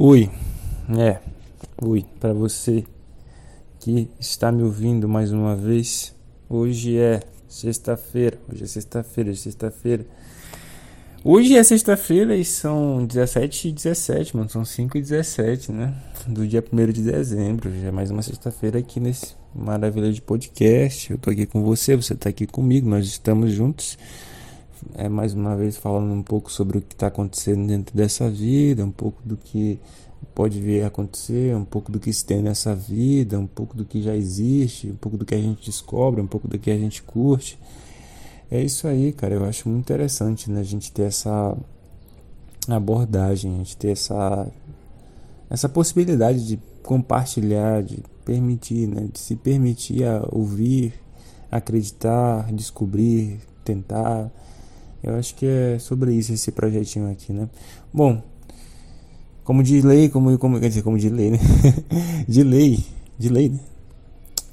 Oi, é, oi, para você que está me ouvindo mais uma vez. Hoje é sexta-feira, hoje é sexta-feira, é sexta-feira. Hoje é sexta-feira e são 17 e 17, mano, são 5 e 17, né? Do dia 1 de dezembro, já é mais uma sexta-feira aqui nesse maravilha de podcast. Eu tô aqui com você, você tá aqui comigo, nós estamos juntos é mais uma vez falando um pouco sobre o que está acontecendo dentro dessa vida, um pouco do que pode vir a acontecer, um pouco do que se tem nessa vida, um pouco do que já existe, um pouco do que a gente descobre, um pouco do que a gente curte. É isso aí, cara. Eu acho muito interessante né, a gente ter essa abordagem, a gente ter essa, essa possibilidade de compartilhar, de permitir, né, de se permitir a ouvir, acreditar, descobrir, tentar eu acho que é sobre isso esse projetinho aqui, né? Bom, como de lei, como, como quer dizer, como de lei, né? de lei, de lei, né?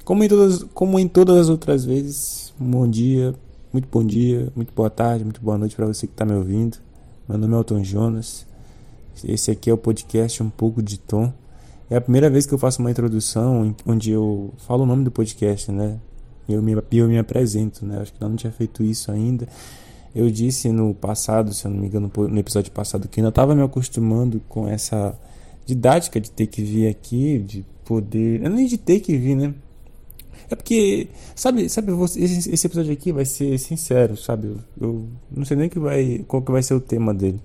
Como em todas, como em todas as outras vezes, bom dia, muito bom dia, muito boa tarde, muito boa noite para você que está me ouvindo. Meu nome é Elton Jonas. Esse aqui é o podcast Um pouco de Tom. É a primeira vez que eu faço uma introdução onde eu falo o nome do podcast, né? Eu me, eu me apresento, né? Acho que eu não tinha feito isso ainda. Eu disse no passado, se eu não me engano, no episódio passado, que ainda estava me acostumando com essa didática de ter que vir aqui, de poder. Não nem de ter que vir, né? É porque, sabe, sabe esse, episódio aqui vai ser sincero, sabe? Eu, eu, não sei nem que vai, qual que vai ser o tema dele.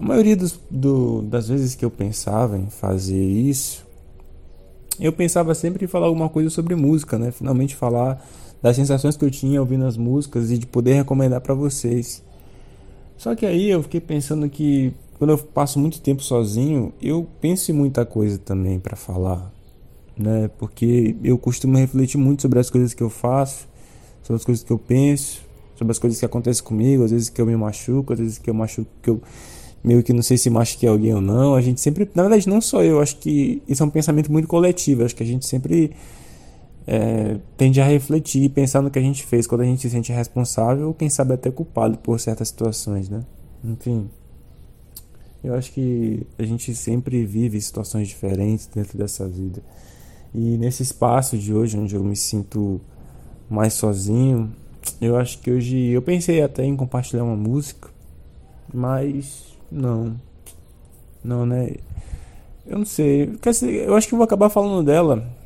A maioria dos, do, das vezes que eu pensava em fazer isso, eu pensava sempre em falar alguma coisa sobre música, né? Finalmente falar das sensações que eu tinha ouvindo as músicas e de poder recomendar para vocês. Só que aí eu fiquei pensando que quando eu passo muito tempo sozinho, eu penso em muita coisa também para falar, né? Porque eu costumo refletir muito sobre as coisas que eu faço, sobre as coisas que eu penso, sobre as coisas que acontecem comigo, às vezes que eu me machuco, às vezes que eu machuco que eu meio que não sei se machuquei alguém ou não. A gente sempre, na verdade, não só eu, acho que isso é um pensamento muito coletivo, acho que a gente sempre é, tende a refletir e pensar no que a gente fez quando a gente se sente responsável ou quem sabe até culpado por certas situações, né? Enfim, eu acho que a gente sempre vive situações diferentes dentro dessa vida. E nesse espaço de hoje, onde eu me sinto mais sozinho, eu acho que hoje eu pensei até em compartilhar uma música, mas não. Não, né? Eu não sei. Eu acho que eu vou acabar falando dela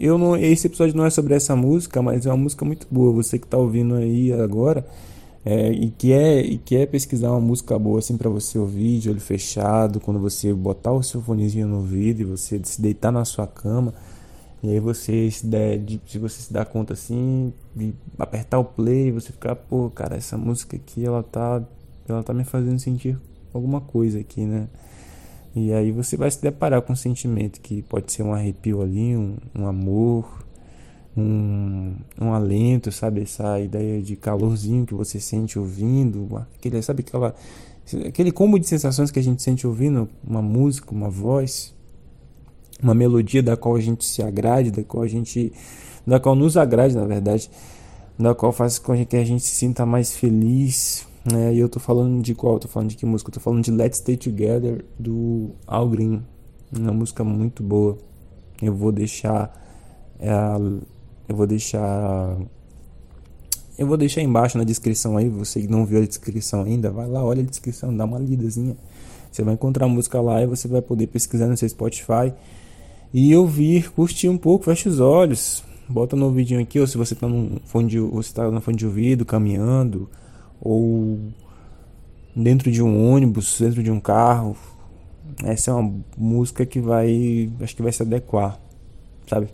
eu não, esse episódio não é sobre essa música, mas é uma música muito boa. Você que está ouvindo aí agora é, e quer e quer pesquisar uma música boa assim para você ouvir de olho fechado, quando você botar o seu fonezinho no ouvido e você se deitar na sua cama e aí você se der, de, se você se dá conta assim, de apertar o play, você ficar, pô, cara, essa música aqui ela tá ela tá me fazendo sentir alguma coisa aqui, né? E aí você vai se deparar com um sentimento que pode ser um arrepio ali, um, um amor, um, um alento, sabe? Essa ideia de calorzinho que você sente ouvindo, aquele, sabe aquela, aquele combo de sensações que a gente sente ouvindo uma música, uma voz, uma melodia da qual a gente se agrade, da qual a gente, da qual nos agrade, na verdade, da qual faz com que a gente se sinta mais feliz, é, e eu tô falando de qual? Tô falando de que música? Eu tô falando de Let's Stay Together do Al Green. Uma música muito boa. Eu vou deixar. É, eu vou deixar. Eu vou deixar embaixo na descrição aí. Você que não viu a descrição ainda, vai lá, olha a descrição, dá uma lidazinha. Você vai encontrar a música lá e você vai poder pesquisar no seu Spotify e ouvir, curtir um pouco, fecha os olhos, bota no vidinho aqui, ou se você tá no fone de, você tá no fone de ouvido, caminhando, ou dentro de um ônibus, dentro de um carro. Essa é uma música que vai, acho que vai se adequar, sabe?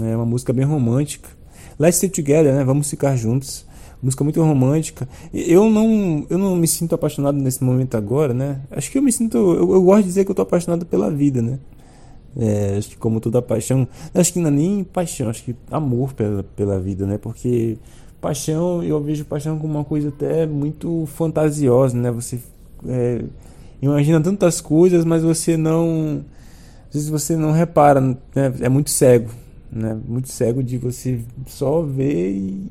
É uma música bem romântica. Let's Stay Together, né? Vamos ficar juntos. Música muito romântica. Eu não, eu não me sinto apaixonado nesse momento agora, né? Acho que eu me sinto, eu, eu gosto de dizer que eu tô apaixonado pela vida, né? É, acho que como toda paixão, acho que não é nem paixão, acho que amor pela, pela vida, né? Porque paixão, eu vejo paixão como uma coisa até muito fantasiosa, né? Você é, imagina tantas coisas, mas você não. Às vezes você não repara, né? É muito cego, né? Muito cego de você só ver e,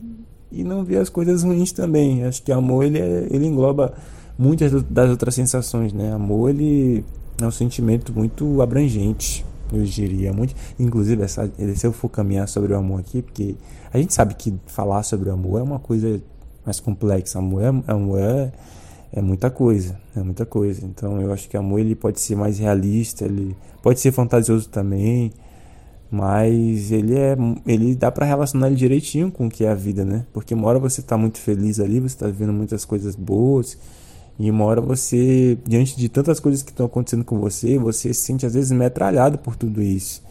e não ver as coisas ruins também. Acho que amor ele, é, ele engloba muitas das outras sensações, né? Amor ele é um sentimento muito abrangente, eu diria. Muito, inclusive, essa, se eu for caminhar sobre o amor aqui, porque a gente sabe que falar sobre o amor é uma coisa mais complexa. Amor é, amor é, é muita coisa, é muita coisa. Então eu acho que amor ele pode ser mais realista, ele pode ser fantasioso também, mas ele é ele dá para relacionar ele direitinho com o que é a vida, né? Porque uma hora você tá muito feliz ali, você tá vendo muitas coisas boas, e uma hora você, diante de tantas coisas que estão acontecendo com você, você se sente às vezes metralhado por tudo isso.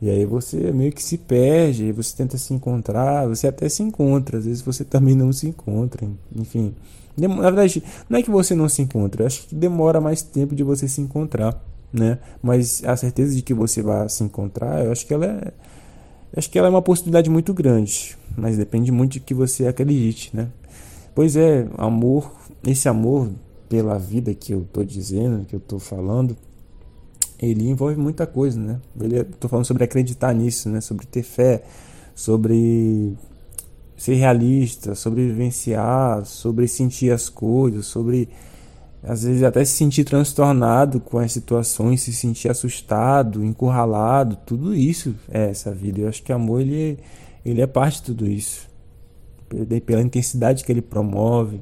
E aí você meio que se perde, você tenta se encontrar, você até se encontra, às vezes você também não se encontra, enfim. Na verdade, não é que você não se encontra, acho que demora mais tempo de você se encontrar, né? Mas a certeza de que você vai se encontrar, eu acho que ela é acho que ela é uma possibilidade muito grande, mas depende muito de que você acredite, né? Pois é, amor, esse amor pela vida que eu tô dizendo, que eu tô falando, ele envolve muita coisa, né? Ele, tô falando sobre acreditar nisso, né? Sobre ter fé, sobre ser realista, sobre vivenciar, sobre sentir as coisas, sobre às vezes até se sentir transtornado com as situações, se sentir assustado, encurralado, tudo isso é essa vida. Eu acho que amor ele, ele é parte de tudo isso. Pela intensidade que ele promove,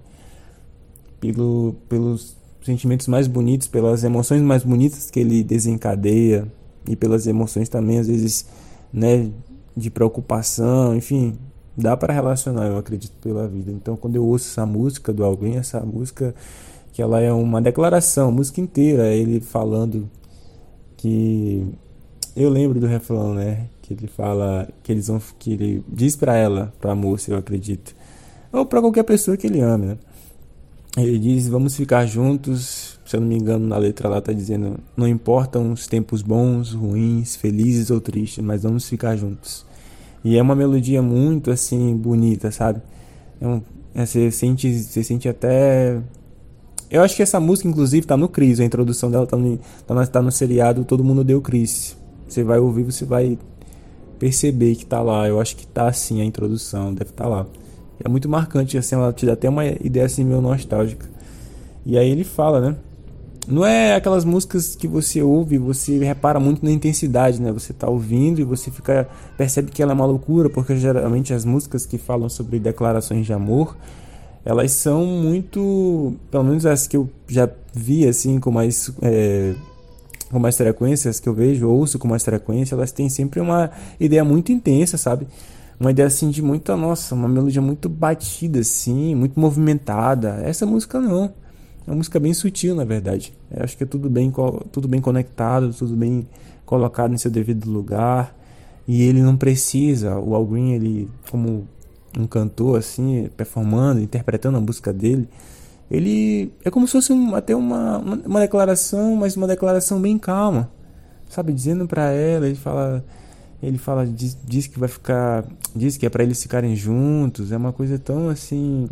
pelo, pelos sentimentos mais bonitos, pelas emoções mais bonitas que ele desencadeia e pelas emoções também às vezes, né, de preocupação, enfim, dá para relacionar, eu acredito, pela vida. Então, quando eu ouço essa música do alguém, essa música que ela é uma declaração, música inteira, ele falando que eu lembro do refrão, né, que ele fala que eles vão que ele diz para ela, para a moça, eu acredito, ou para qualquer pessoa que ele ame, né? Ele diz: Vamos ficar juntos. Se eu não me engano, na letra lá está dizendo: Não importam os tempos bons, ruins, felizes ou tristes, mas vamos ficar juntos. E é uma melodia muito assim bonita, sabe? É um, é, você, sente, você sente até. Eu acho que essa música, inclusive, tá no Cris. A introdução dela tá no, tá, no, tá no seriado Todo Mundo Deu Cris. Você vai ouvir, você vai perceber que tá lá. Eu acho que tá assim a introdução, deve estar tá lá. É muito marcante, assim, ela te dá até uma ideia assim meio nostálgica. E aí ele fala, né? Não é aquelas músicas que você ouve, você repara muito na intensidade, né? Você tá ouvindo e você fica percebe que ela é uma loucura, porque geralmente as músicas que falam sobre declarações de amor, elas são muito, pelo menos as que eu já vi assim com mais é, com mais frequência, as que eu vejo, ouço com mais frequência, elas têm sempre uma ideia muito intensa, sabe? Uma ideia assim de muita, nossa, uma melodia muito batida assim, muito movimentada. Essa música não. É uma música bem sutil, na verdade. Eu acho que é tudo bem, tudo bem conectado, tudo bem colocado em seu devido lugar. E ele não precisa, o Al Green, ele como um cantor assim, performando, interpretando a música dele, ele é como se fosse um, até uma, uma, declaração, mas uma declaração bem calma. Sabe, dizendo para ela, ele fala ele fala diz, diz que vai ficar diz que é para eles ficarem juntos. É uma coisa tão assim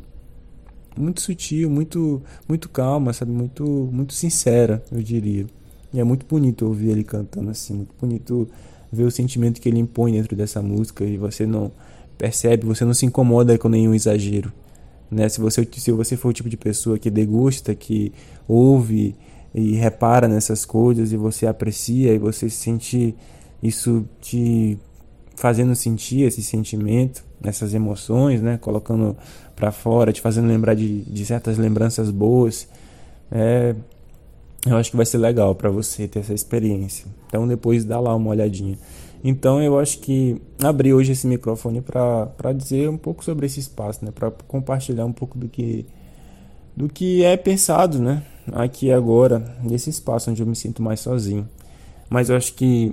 muito sutil muito muito calma sabe? Muito muito sincera eu diria. E é muito bonito ouvir ele cantando assim. Muito bonito ver o sentimento que ele impõe dentro dessa música e você não percebe você não se incomoda com nenhum exagero né? Se você se você for o tipo de pessoa que degusta que ouve e repara nessas coisas e você aprecia e você se sente isso te fazendo sentir esse sentimento, essas emoções, né? Colocando para fora, te fazendo lembrar de, de certas lembranças boas. É, eu acho que vai ser legal para você ter essa experiência. Então depois dá lá uma olhadinha. Então eu acho que abri hoje esse microfone para dizer um pouco sobre esse espaço, né? Para compartilhar um pouco do que do que é pensado, né? Aqui agora nesse espaço onde eu me sinto mais sozinho. Mas eu acho que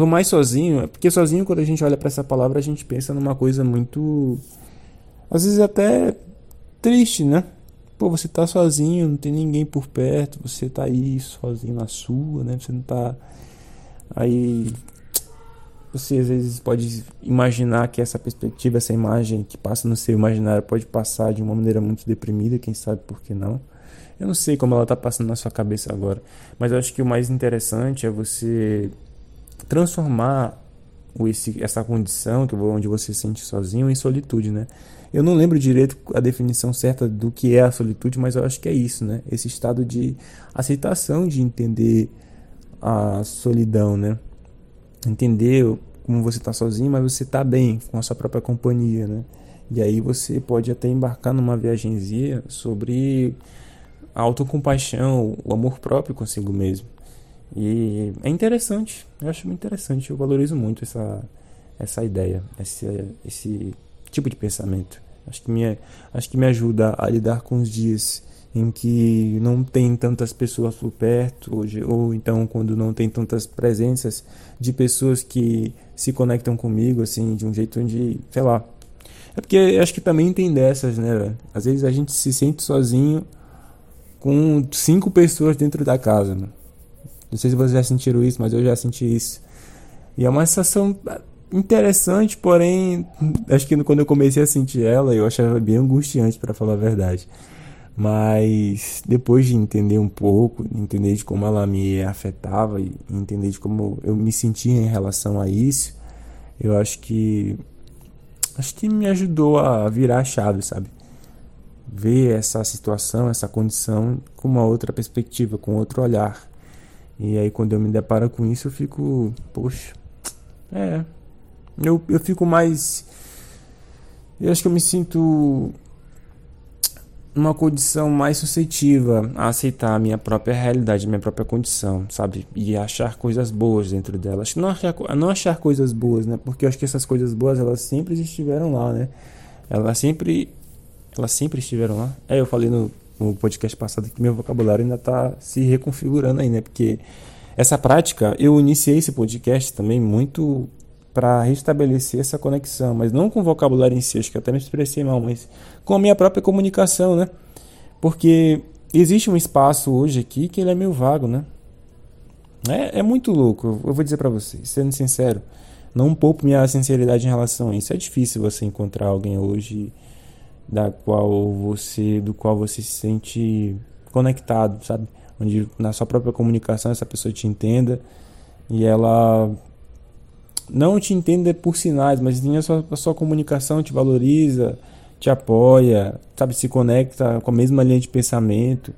por mais sozinho, porque sozinho quando a gente olha para essa palavra a gente pensa numa coisa muito às vezes até triste, né? Pô, você tá sozinho, não tem ninguém por perto, você tá aí sozinho na sua, né? Você não tá aí você às vezes pode imaginar que essa perspectiva, essa imagem que passa no seu imaginário pode passar de uma maneira muito deprimida, quem sabe por que não. Eu não sei como ela tá passando na sua cabeça agora, mas eu acho que o mais interessante é você transformar esse, essa condição que onde você se sente sozinho em solitude, né? Eu não lembro direito a definição certa do que é a solitude, mas eu acho que é isso, né? Esse estado de aceitação de entender a solidão, né? Entender como você está sozinho, mas você está bem com a sua própria companhia, né? E aí você pode até embarcar numa viagemzinha sobre a autocompaixão, o amor próprio consigo mesmo. E é interessante, eu acho muito interessante, eu valorizo muito essa, essa ideia, esse, esse tipo de pensamento. Acho que, me, acho que me ajuda a lidar com os dias em que não tem tantas pessoas por perto, ou, ou então quando não tem tantas presenças de pessoas que se conectam comigo, assim, de um jeito onde, sei lá. É porque acho que também tem dessas, né? Às vezes a gente se sente sozinho com cinco pessoas dentro da casa. Né? Não sei se vocês já sentiram isso, mas eu já senti isso. E é uma sensação interessante, porém, acho que quando eu comecei a sentir ela, eu achava bem angustiante, para falar a verdade. Mas depois de entender um pouco, entender de como ela me afetava e entender de como eu me sentia em relação a isso, eu acho que acho que me ajudou a virar a chave, sabe? Ver essa situação, essa condição com uma outra perspectiva, com outro olhar. E aí quando eu me deparo com isso, eu fico, poxa, é, eu, eu fico mais. Eu acho que eu me sinto numa condição mais suscetível a aceitar a minha própria realidade, a minha própria condição, sabe? E achar coisas boas dentro dela. Acho que não achar, não achar coisas boas, né? Porque eu acho que essas coisas boas, elas sempre estiveram lá, né? Elas sempre elas sempre estiveram lá. É, eu falei no, no podcast passado que meu vocabulário ainda está se reconfigurando aí, né? Porque essa prática, eu iniciei esse podcast também muito para restabelecer essa conexão, mas não com o vocabulário em si, acho que até me expressei mal, mas com a minha própria comunicação, né? Porque existe um espaço hoje aqui que ele é meio vago, né? É, é muito louco, eu vou dizer para vocês, sendo sincero, não poupo minha sinceridade em relação a isso. É difícil você encontrar alguém hoje da qual você, do qual você se sente conectado, sabe? Onde na sua própria comunicação essa pessoa te entenda e ela não te entenda por sinais, mas a sua, a sua comunicação te valoriza, te apoia, sabe, se conecta com a mesma linha de pensamento.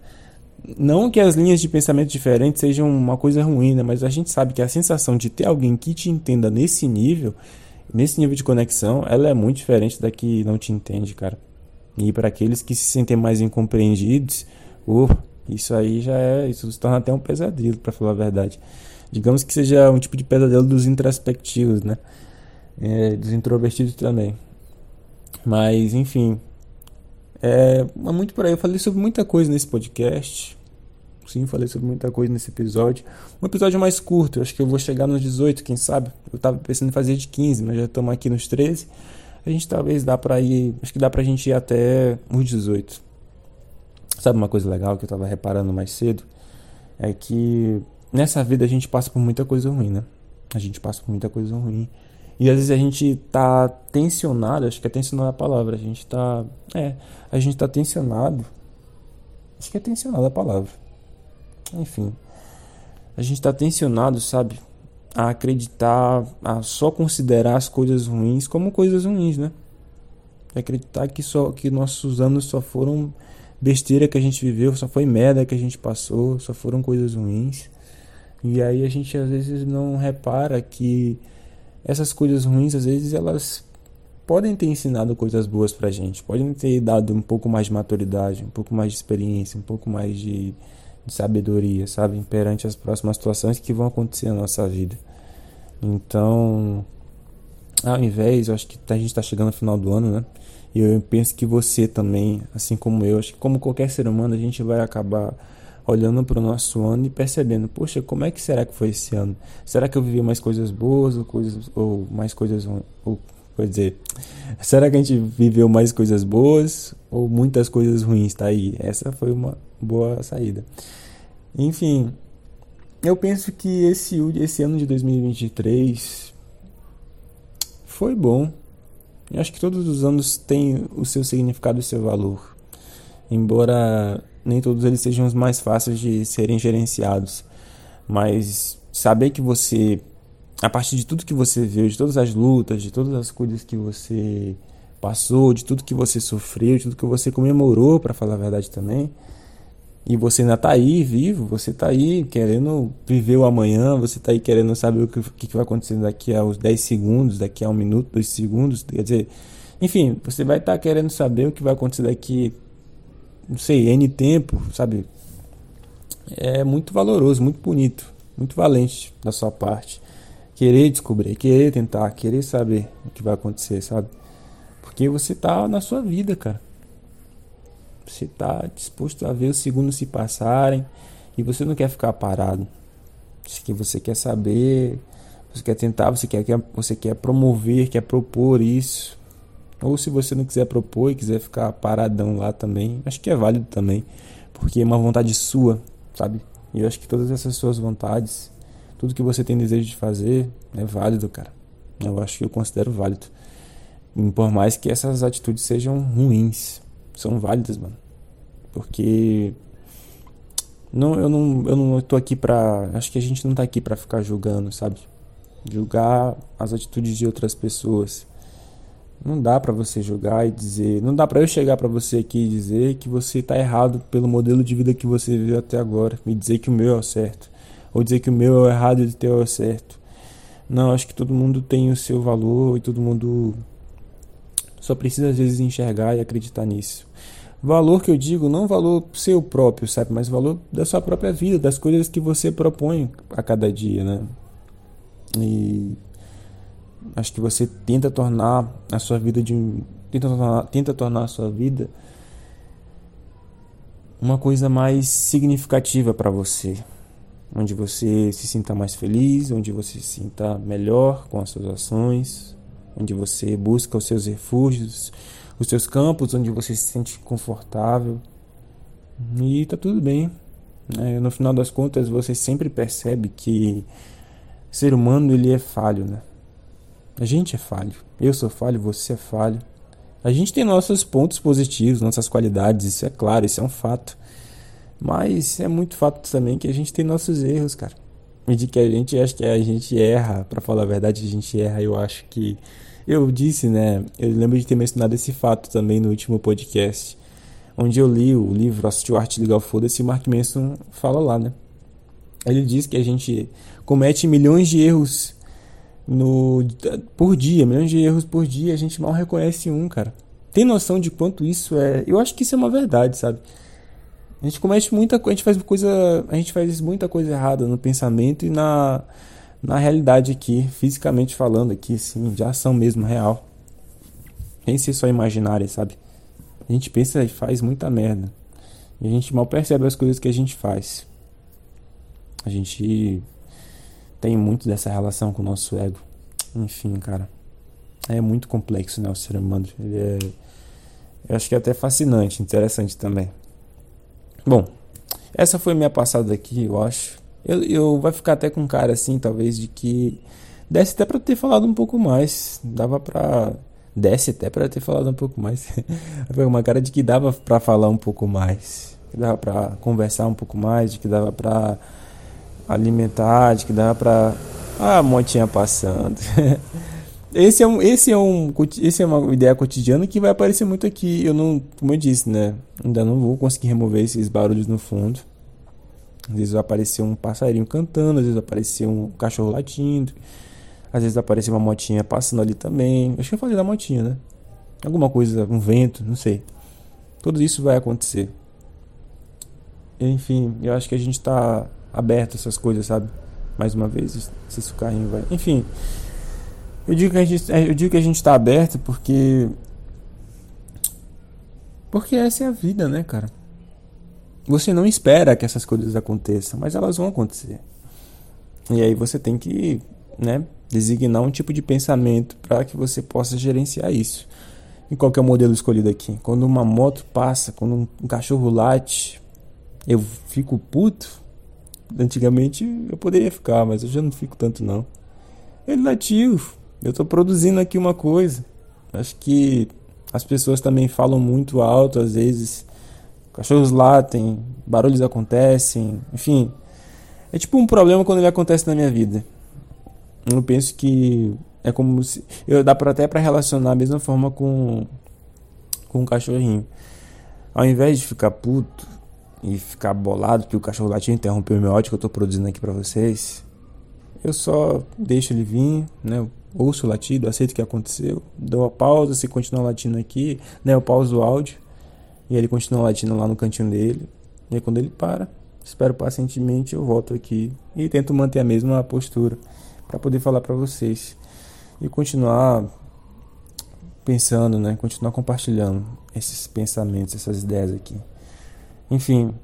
Não que as linhas de pensamento diferentes sejam uma coisa ruim, né? mas a gente sabe que a sensação de ter alguém que te entenda nesse nível, nesse nível de conexão, ela é muito diferente da que não te entende, cara. E para aqueles que se sentem mais incompreendidos, uh, isso aí já é, isso se torna até um pesadelo, para falar a verdade. Digamos que seja um tipo de pesadelo dos introspectivos, né? É, dos introvertidos também. Mas, enfim. É, é muito por aí. Eu falei sobre muita coisa nesse podcast. Sim, falei sobre muita coisa nesse episódio. Um episódio mais curto. Eu acho que eu vou chegar nos 18, quem sabe? Eu tava pensando em fazer de 15, mas já estamos aqui nos 13. A gente talvez dá pra ir. Acho que dá pra gente ir até os 18. Sabe uma coisa legal que eu tava reparando mais cedo? É que nessa vida a gente passa por muita coisa ruim, né? A gente passa por muita coisa ruim. E às vezes a gente tá tensionado, acho que é tensionado a palavra, a gente tá. É, a gente tá tensionado. Acho que é tensionado a palavra. Enfim. A gente tá tensionado, sabe? A acreditar, a só considerar as coisas ruins como coisas ruins, né? Acreditar que só que nossos anos só foram besteira que a gente viveu, só foi merda que a gente passou, só foram coisas ruins. E aí a gente às vezes não repara que essas coisas ruins, às vezes elas podem ter ensinado coisas boas pra gente, podem ter dado um pouco mais de maturidade, um pouco mais de experiência, um pouco mais de, de sabedoria, sabe? Perante as próximas situações que vão acontecer na nossa vida. Então, ao invés, eu acho que a gente está chegando no final do ano, né? E eu penso que você também, assim como eu, acho que como qualquer ser humano, a gente vai acabar olhando para o nosso ano e percebendo, poxa, como é que será que foi esse ano? Será que eu vivi mais coisas boas ou coisas ou mais coisas ou quer dizer, será que a gente viveu mais coisas boas ou muitas coisas ruins? Tá aí. Essa foi uma boa saída. Enfim, eu penso que esse esse ano de 2023 foi bom. Eu acho que todos os anos têm o seu significado e o seu valor. Embora nem todos eles sejam os mais fáceis de serem gerenciados. Mas saber que você a partir de tudo que você viu, de todas as lutas, de todas as coisas que você passou, de tudo que você sofreu, de tudo que você comemorou, para falar a verdade também. E você ainda tá aí vivo, você tá aí querendo viver o amanhã, você tá aí querendo saber o que, que vai acontecer daqui a uns 10 segundos, daqui a um minuto, dois segundos, quer dizer, enfim, você vai estar tá querendo saber o que vai acontecer daqui, não sei, N tempo, sabe? É muito valoroso, muito bonito, muito valente da sua parte. Querer descobrir, querer tentar, querer saber o que vai acontecer, sabe? Porque você tá na sua vida, cara. Você tá disposto a ver os segundos se passarem e você não quer ficar parado. Que você quer saber, você quer tentar, você quer, você quer promover, quer propor isso. Ou se você não quiser propor e quiser ficar paradão lá também, acho que é válido também, porque é uma vontade sua, sabe? E eu acho que todas essas suas vontades, tudo que você tem desejo de fazer, é válido, cara. Eu acho que eu considero válido. Por mais que essas atitudes sejam ruins, são válidas, mano. Porque não, eu não, eu não tô aqui pra. Acho que a gente não tá aqui pra ficar julgando, sabe? Julgar as atitudes de outras pessoas. Não dá para você julgar e dizer, não dá para eu chegar para você aqui e dizer que você tá errado pelo modelo de vida que você viveu até agora, e dizer que o meu é o certo, ou dizer que o meu é o errado e o teu é o certo. Não, acho que todo mundo tem o seu valor e todo mundo só precisa às vezes enxergar e acreditar nisso. Valor que eu digo, não valor seu próprio, sabe? Mas valor da sua própria vida, das coisas que você propõe a cada dia, né? E acho que você tenta tornar a sua vida de tenta tornar, tenta tornar a sua vida uma coisa mais significativa para você, onde você se sinta mais feliz, onde você se sinta melhor com as suas ações, onde você busca os seus refúgios, os seus campos, onde você se sente confortável. E tá tudo bem. É, no final das contas, você sempre percebe que o ser humano ele é falho, né? A gente é falho. Eu sou falho, você é falho. A gente tem nossos pontos positivos, nossas qualidades, isso é claro, isso é um fato. Mas é muito fato também que a gente tem nossos erros, cara. E de que a gente acha que a gente erra, para falar a verdade, a gente erra, eu acho que eu disse, né? Eu lembro de ter mencionado esse fato também no último podcast, onde eu li o livro Assistiu Arte Legal Foda-se e Mark Manson fala lá, né? Ele diz que a gente comete milhões de erros no por dia, milhões de erros por dia, a gente mal reconhece um, cara. Tem noção de quanto isso é? Eu acho que isso é uma verdade, sabe? A gente comete muita coisa, a gente faz coisa, a gente faz muita coisa errada no pensamento e na na realidade aqui, fisicamente falando aqui, sim, de ação mesmo, real. Nem ser só imaginária, sabe? A gente pensa e faz muita merda. E a gente mal percebe as coisas que a gente faz. A gente tem muito dessa relação com o nosso ego. Enfim, cara. É muito complexo, né, o ser humano. Ele é... Eu acho que é até fascinante, interessante também. Bom, essa foi minha passada aqui, eu acho. Eu, eu vai ficar até com cara assim, talvez, de que desse até para ter falado um pouco mais. Dava pra. Desce até para ter falado um pouco mais. Foi uma cara de que dava para falar um pouco mais. Que dava para conversar um pouco mais, de que dava para alimentar, de que dava para ah, a motinha passando. esse é um, esse é um, esse é uma ideia cotidiana que vai aparecer muito aqui. Eu não, como eu disse, né, ainda não vou conseguir remover esses barulhos no fundo. Às vezes vai aparecer um passarinho cantando, às vezes vai aparecer um cachorro latindo, às vezes vai aparecer uma motinha passando ali também. Acho que eu falei da motinha, né? Alguma coisa, um vento, não sei. Tudo isso vai acontecer. Enfim, eu acho que a gente está aberto a essas coisas, sabe? Mais uma vez, se o carrinho vai. Enfim, eu digo que a gente, eu digo que a gente está aberto porque porque essa é a vida, né, cara? Você não espera que essas coisas aconteçam, mas elas vão acontecer. E aí você tem que, né, designar um tipo de pensamento para que você possa gerenciar isso. E qual que é o modelo escolhido aqui? Quando uma moto passa, quando um cachorro late, eu fico puto. Antigamente eu poderia ficar, mas eu já não fico tanto não. Ele latiu. Eu estou produzindo aqui uma coisa. Acho que as pessoas também falam muito alto às vezes Cachorros latem, barulhos acontecem, enfim. É tipo um problema quando ele acontece na minha vida. eu penso que é como se eu dá para até para relacionar da mesma forma com com um cachorrinho. Ao invés de ficar puto e ficar bolado que o cachorro latindo interrompeu o meu áudio que eu tô produzindo aqui para vocês, eu só deixo ele vir, né? Ouço o latido, aceito o que aconteceu, dou a pausa, se continuar latindo aqui, né? Eu pauso o áudio e ele continua latindo lá no cantinho dele. E aí quando ele para, espero pacientemente, eu volto aqui e tento manter a mesma postura para poder falar para vocês e continuar pensando, né? Continuar compartilhando esses pensamentos, essas ideias aqui. Enfim,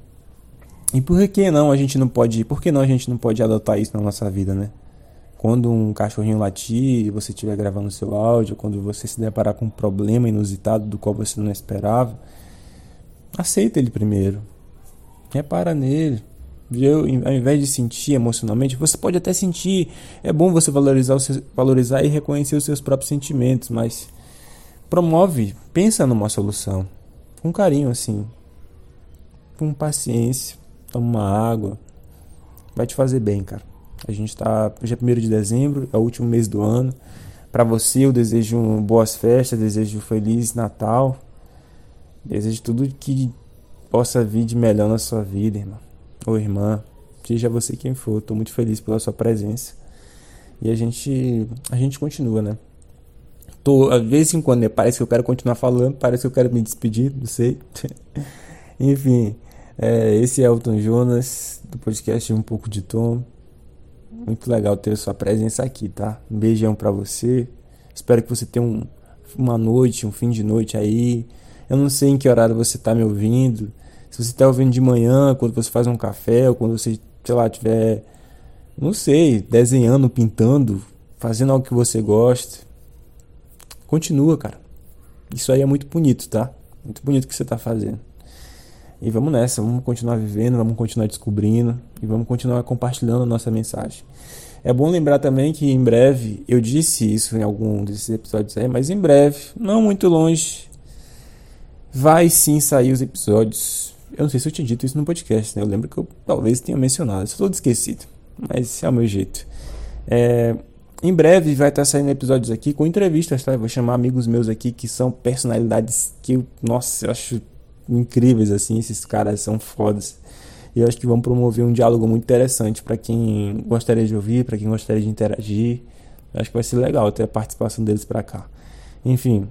e por que não a gente não pode, por que não a gente não pode adotar isso na nossa vida, né? Quando um cachorrinho latir, você estiver gravando seu áudio, quando você se deparar com um problema inusitado do qual você não esperava, aceita ele primeiro. Repara nele. Eu, ao invés de sentir emocionalmente, você pode até sentir. É bom você valorizar, valorizar e reconhecer os seus próprios sentimentos, mas promove, pensa numa solução. Com carinho, assim. Com paciência. Toma uma água. Vai te fazer bem, cara. A gente está. É 1 de dezembro, é o último mês do ano. Para você, eu desejo boas festas, desejo um feliz Natal. Desejo tudo que possa vir de melhor na sua vida, irmão. Ou irmã. Seja você quem for. Estou muito feliz pela sua presença. E a gente. A gente continua, né? Tô, às vezes em quando, né? Parece que eu quero continuar falando, parece que eu quero me despedir, não sei. Enfim. É, esse é Elton Jonas, do podcast Um pouco de Tom. Muito legal ter sua presença aqui, tá? Um beijão para você. Espero que você tenha um, uma noite, um fim de noite aí. Eu não sei em que horário você tá me ouvindo. Se você tá ouvindo de manhã, quando você faz um café, ou quando você, sei lá, tiver, não sei, desenhando, pintando, fazendo algo que você gosta. Continua, cara. Isso aí é muito bonito, tá? Muito bonito que você tá fazendo. E vamos nessa, vamos continuar vivendo, vamos continuar descobrindo e vamos continuar compartilhando a nossa mensagem. É bom lembrar também que em breve, eu disse isso em algum desses episódios aí, mas em breve, não muito longe, vai sim sair os episódios. Eu não sei se eu tinha dito isso no podcast, né? Eu lembro que eu talvez tenha mencionado, estou todo esquecido, mas é o meu jeito. É, em breve vai estar saindo episódios aqui com entrevistas, tá? Eu vou chamar amigos meus aqui que são personalidades que eu, nossa, eu acho incríveis, assim, esses caras são fodas. E eu acho que vão promover um diálogo muito interessante para quem gostaria de ouvir, para quem gostaria de interagir. Eu acho que vai ser legal ter a participação deles para cá. Enfim,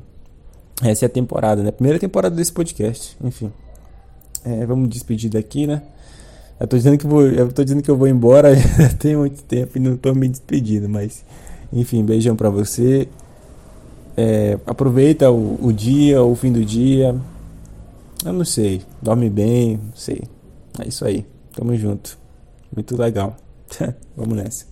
essa é a temporada, né? Primeira temporada desse podcast. Enfim, é, vamos despedir daqui, né? Eu tô dizendo que vou, eu tô dizendo que eu vou embora já tem muito tempo e não tô me despedindo, mas enfim, beijão para você. É, aproveita o, o dia, o fim do dia. Eu não sei. Dorme bem, não sei. É isso aí. Tamo junto. Muito legal. Vamos nessa.